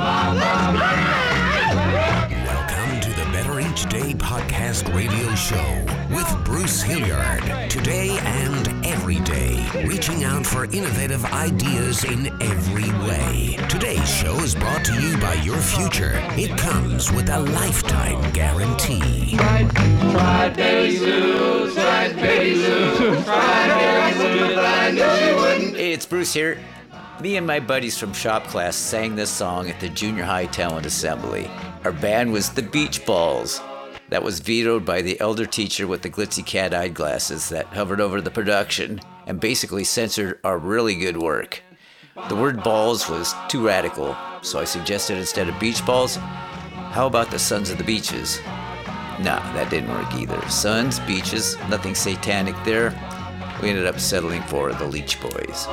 Welcome to the Better Each Day podcast radio show with Bruce Hilliard. Today and every day, reaching out for innovative ideas in every way. Today's show is brought to you by your future. It comes with a lifetime guarantee. Hey, it's Bruce here. Me and my buddies from shop class sang this song at the junior high talent assembly. Our band was the Beach Balls. That was vetoed by the elder teacher with the glitzy cat eyed glasses that hovered over the production and basically censored our really good work. The word balls was too radical, so I suggested instead of beach balls, how about the Sons of the Beaches? Nah, that didn't work either. Sons, beaches, nothing satanic there. We ended up settling for the Leech Boys.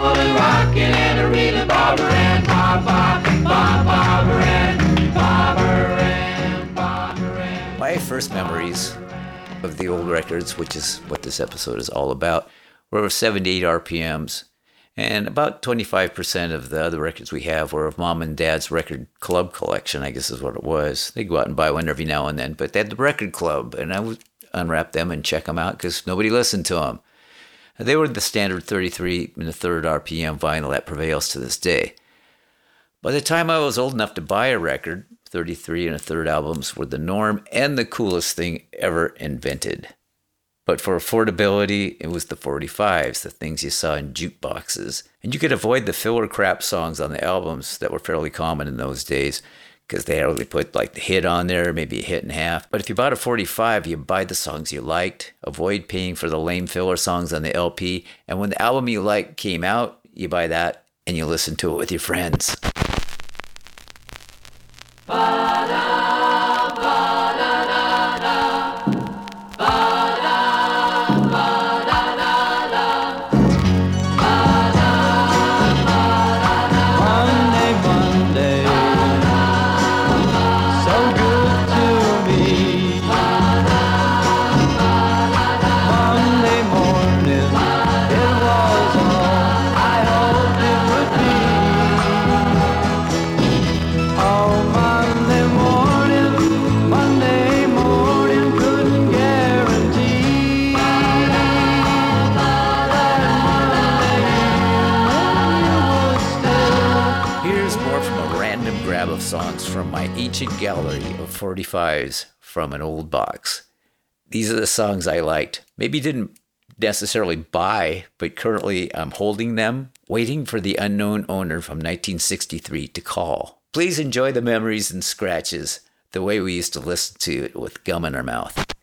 Of the old records, which is what this episode is all about, were 78 RPMs. And about 25% of the other records we have were of mom and dad's record club collection, I guess is what it was. They go out and buy one every now and then, but they had the record club, and I would unwrap them and check them out because nobody listened to them. They were the standard 33 and a third RPM vinyl that prevails to this day. By the time I was old enough to buy a record, 33 and a third albums were the norm and the coolest thing ever invented. But for affordability, it was the 45s, the things you saw in jukeboxes. And you could avoid the filler crap songs on the albums that were fairly common in those days because they only put like the hit on there, maybe a hit and a half. But if you bought a 45, you buy the songs you liked, avoid paying for the lame filler songs on the LP, and when the album you liked came out, you buy that and you listen to it with your friends. Monday, gallery of 45s from an old box. These are the songs I liked. Maybe didn't necessarily buy, but currently I'm holding them, waiting for the unknown owner from 1963 to call. Please enjoy the memories and scratches, the way we used to listen to it with gum in our mouth.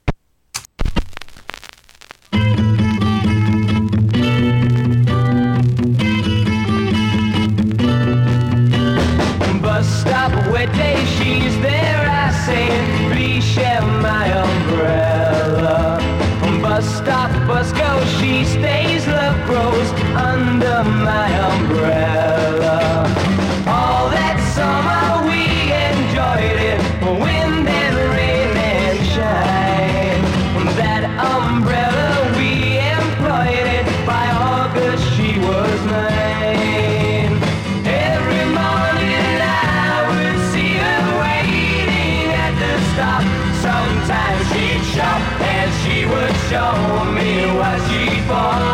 Show me what she bought.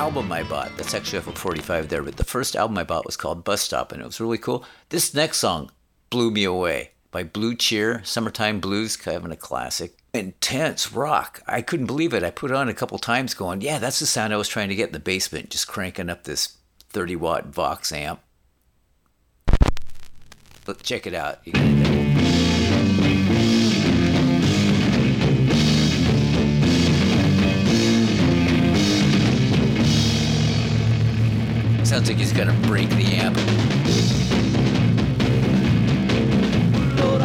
album I bought. That's actually off of 45 there, but the first album I bought was called Bus Stop, and it was really cool. This next song blew me away by Blue Cheer, Summertime Blues, kind of a classic. Intense rock. I couldn't believe it. I put it on a couple times going, yeah, that's the sound I was trying to get in the basement, just cranking up this 30 watt Vox amp. But check it out. sounds like he's gonna break the amp. Lord,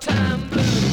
time blues.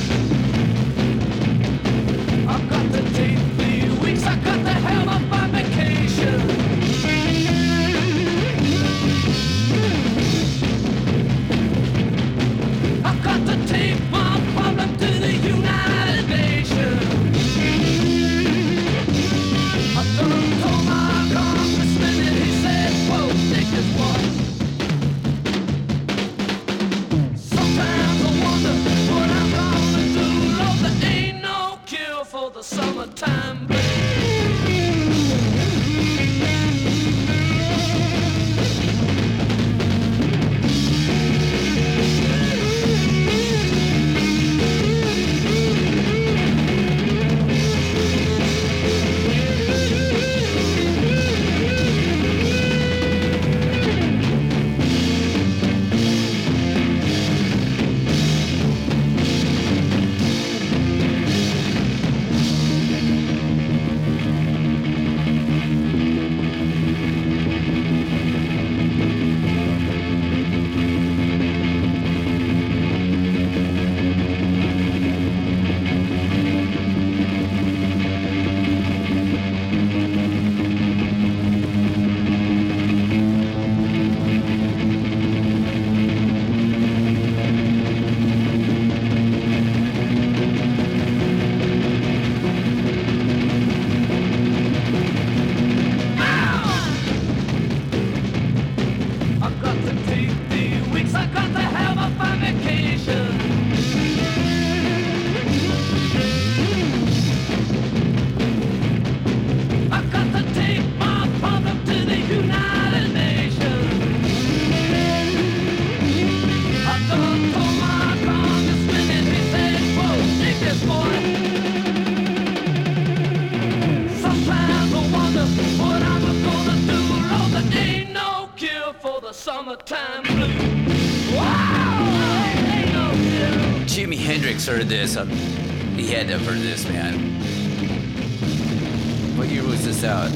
this. I'm, he had to heard this, man. What year was this out?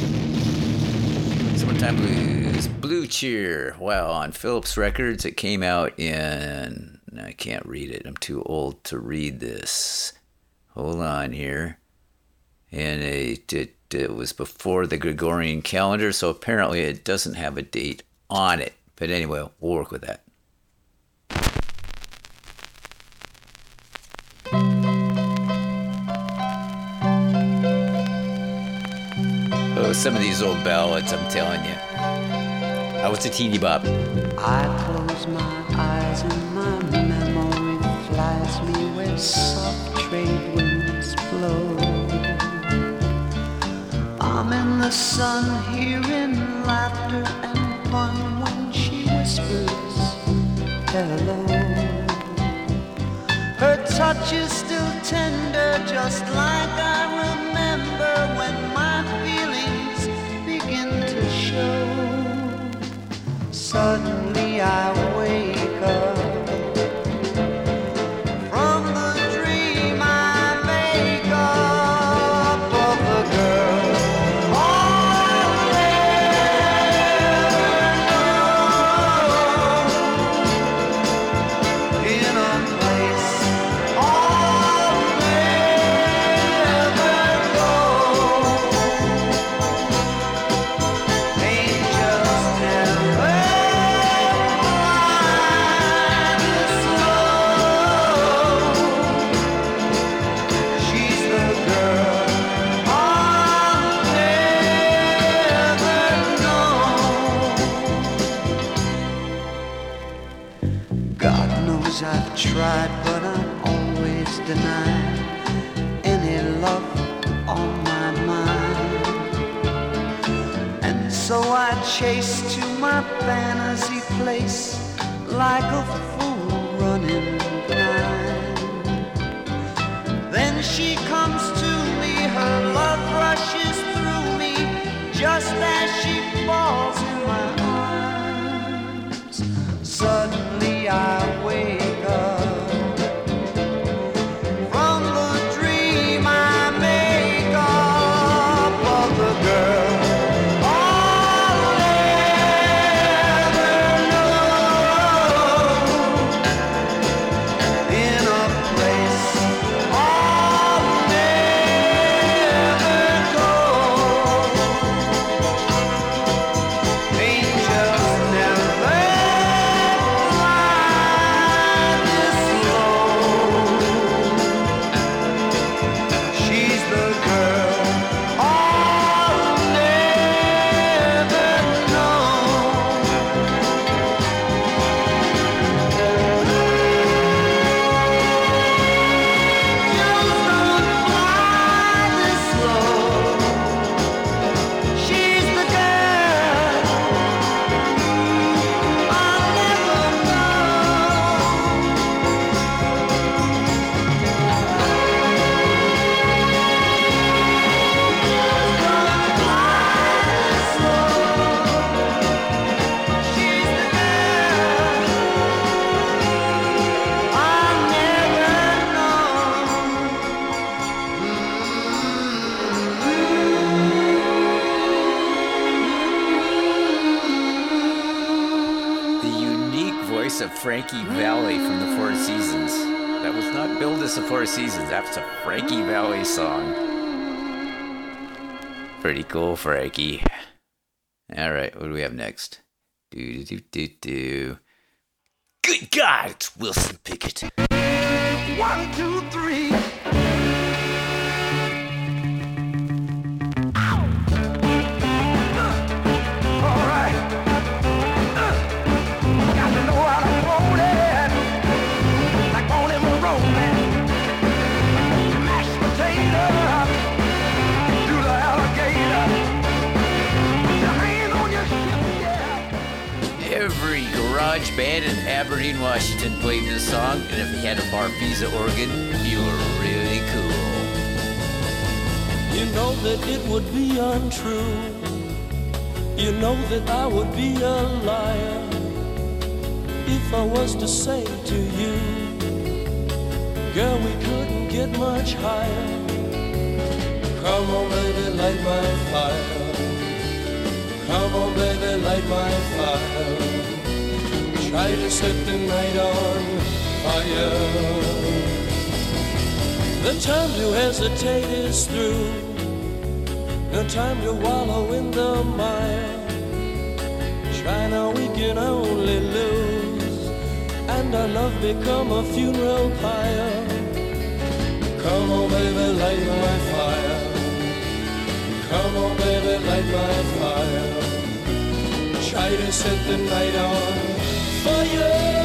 Summertime Blues, Blue Cheer. Wow, on Philips Records. It came out in. I can't read it. I'm too old to read this. Hold on here. And it, it, it was before the Gregorian calendar, so apparently it doesn't have a date on it. But anyway, we'll work with that. Oh, some of these old ballads, I'm telling you. I was a teeny bop. I close my eyes and my memory flies me where soft trade winds blow. I'm in the sun hearing laughter and fun when she whispers hello. Her touch is still tender, just like I remember when I Four Seasons, that's a Frankie Valli song. Pretty cool, Frankie. Alright, what do we have next? Do do do do. Good God, it's Wilson Pickett. One, two, three. Garage band in Aberdeen, Washington played this song, and if he had a Farfisa organ, you were really cool. You know that it would be untrue. You know that I would be a liar if I was to say to you, Girl, we couldn't get much higher. Come on, baby, light my fire. Come on, baby, light my fire. Try to set the night on fire. The time to hesitate is through. No time to wallow in the mire. Now, we can only lose. And our love become a funeral pyre. Come on, baby, light my fire. Come on, baby, light my fire. Try to set the night on fire.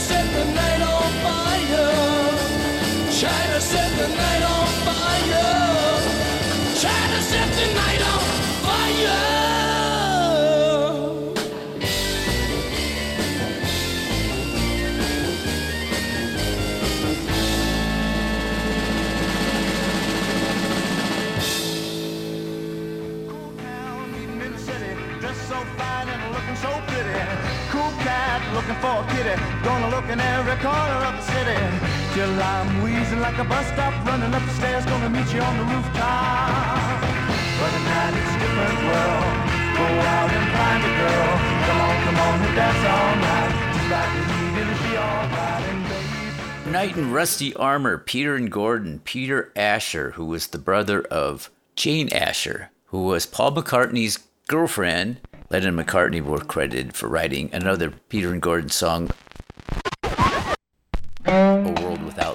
Set the night on fire. To set the night on fire. Till I'm wheezing like a bus stop, running up the stairs, gonna meet you on the rooftop. But at night it's a different world. Go out and find a girl. Come on, come on, and dance all night. Just like it'll be alright. And. Knight in Rusty Armor, Peter and Gordon, Peter Asher, who was the brother of Jane Asher, who was Paul McCartney's girlfriend. Lennon McCartney were credited for writing another Peter and Gordon song,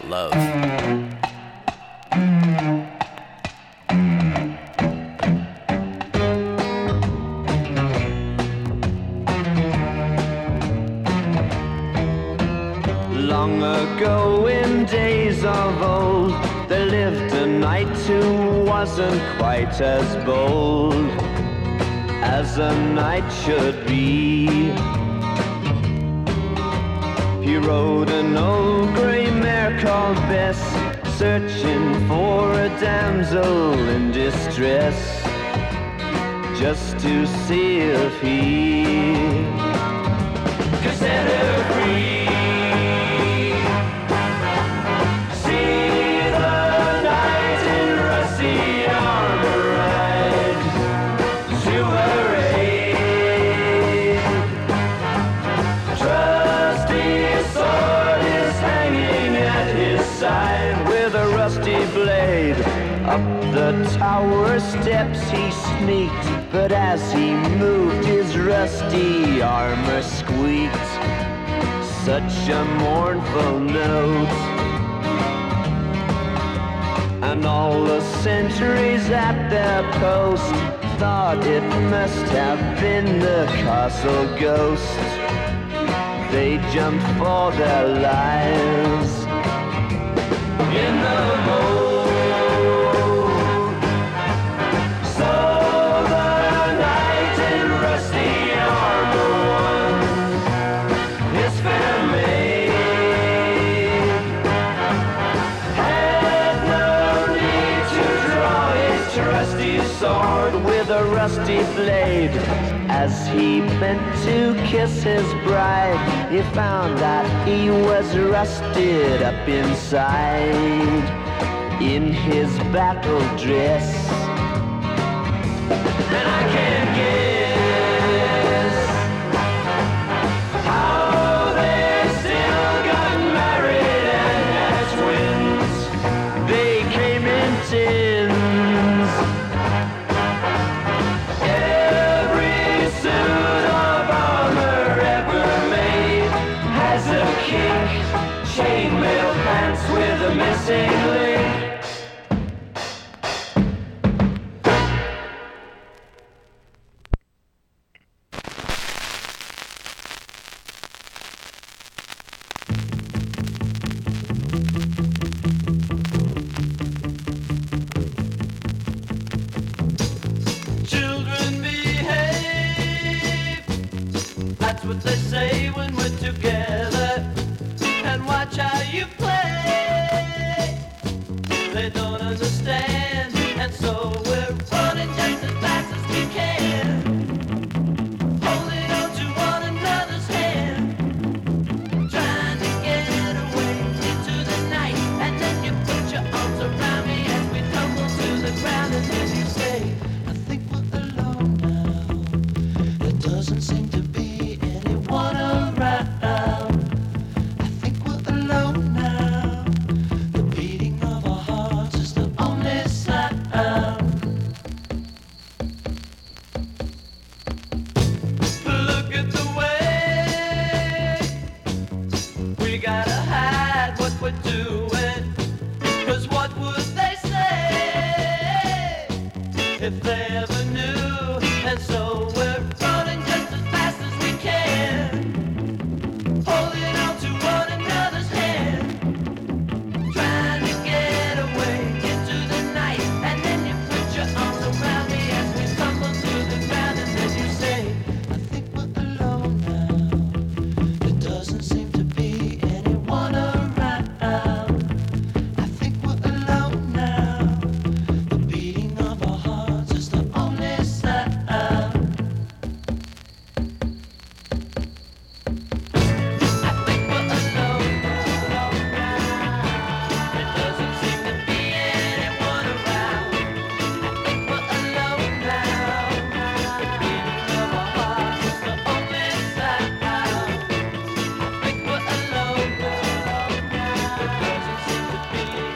Love. Long ago in days of old, there lived a knight who wasn't quite as bold as a knight should be. He rode an old mare called Bess, searching for a damsel in distress, just to see if he could set her free. Rusty blade. Up the tower steps he sneaked, but as he moved, his rusty armor squeaked. Such a mournful note. And all the sentries at their post thought it must have been the castle ghost. They jumped for their lives in the moat. he bent to kiss his bride, he found that he was rusted up inside in his battle dress. And I can't you play.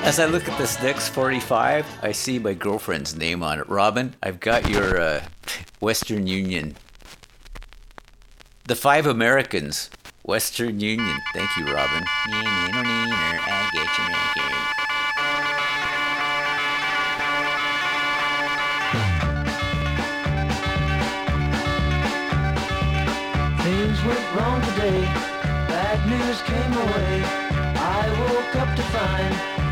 As I look at this next 45, I see my girlfriend's name on it. Robin, I've got your uh, Western Union. The Five Americans, Western Union. Thank you, Robin. Things went wrong today. Bad news came away. I woke up to find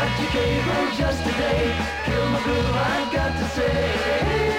that you gave just today. Kill my groove. I've got to say.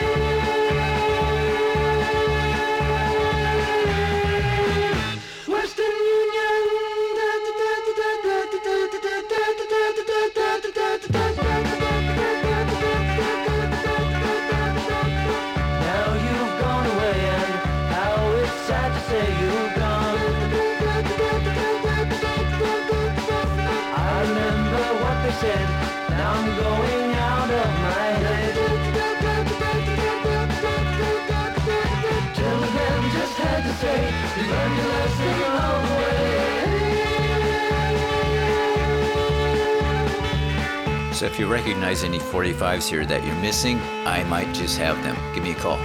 recognize any 45s here that you're missing, I might just have them. Give me a call.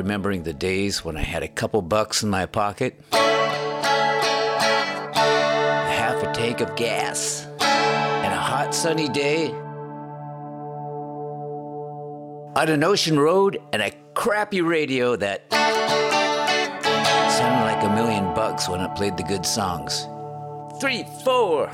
Remembering the days when I had a couple bucks in my pocket, half a tank of gas, and a hot sunny day on an ocean road and a crappy radio that sounded like a million bucks when it played the good songs. Three, four.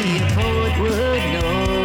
A poet would know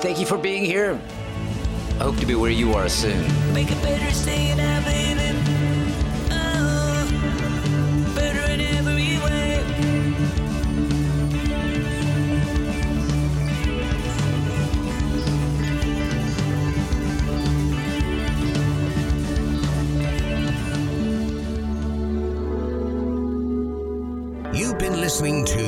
Thank you for being here. I hope to be where you are soon. Make it better stay now, baby. Oh, better in every way. You've been listening to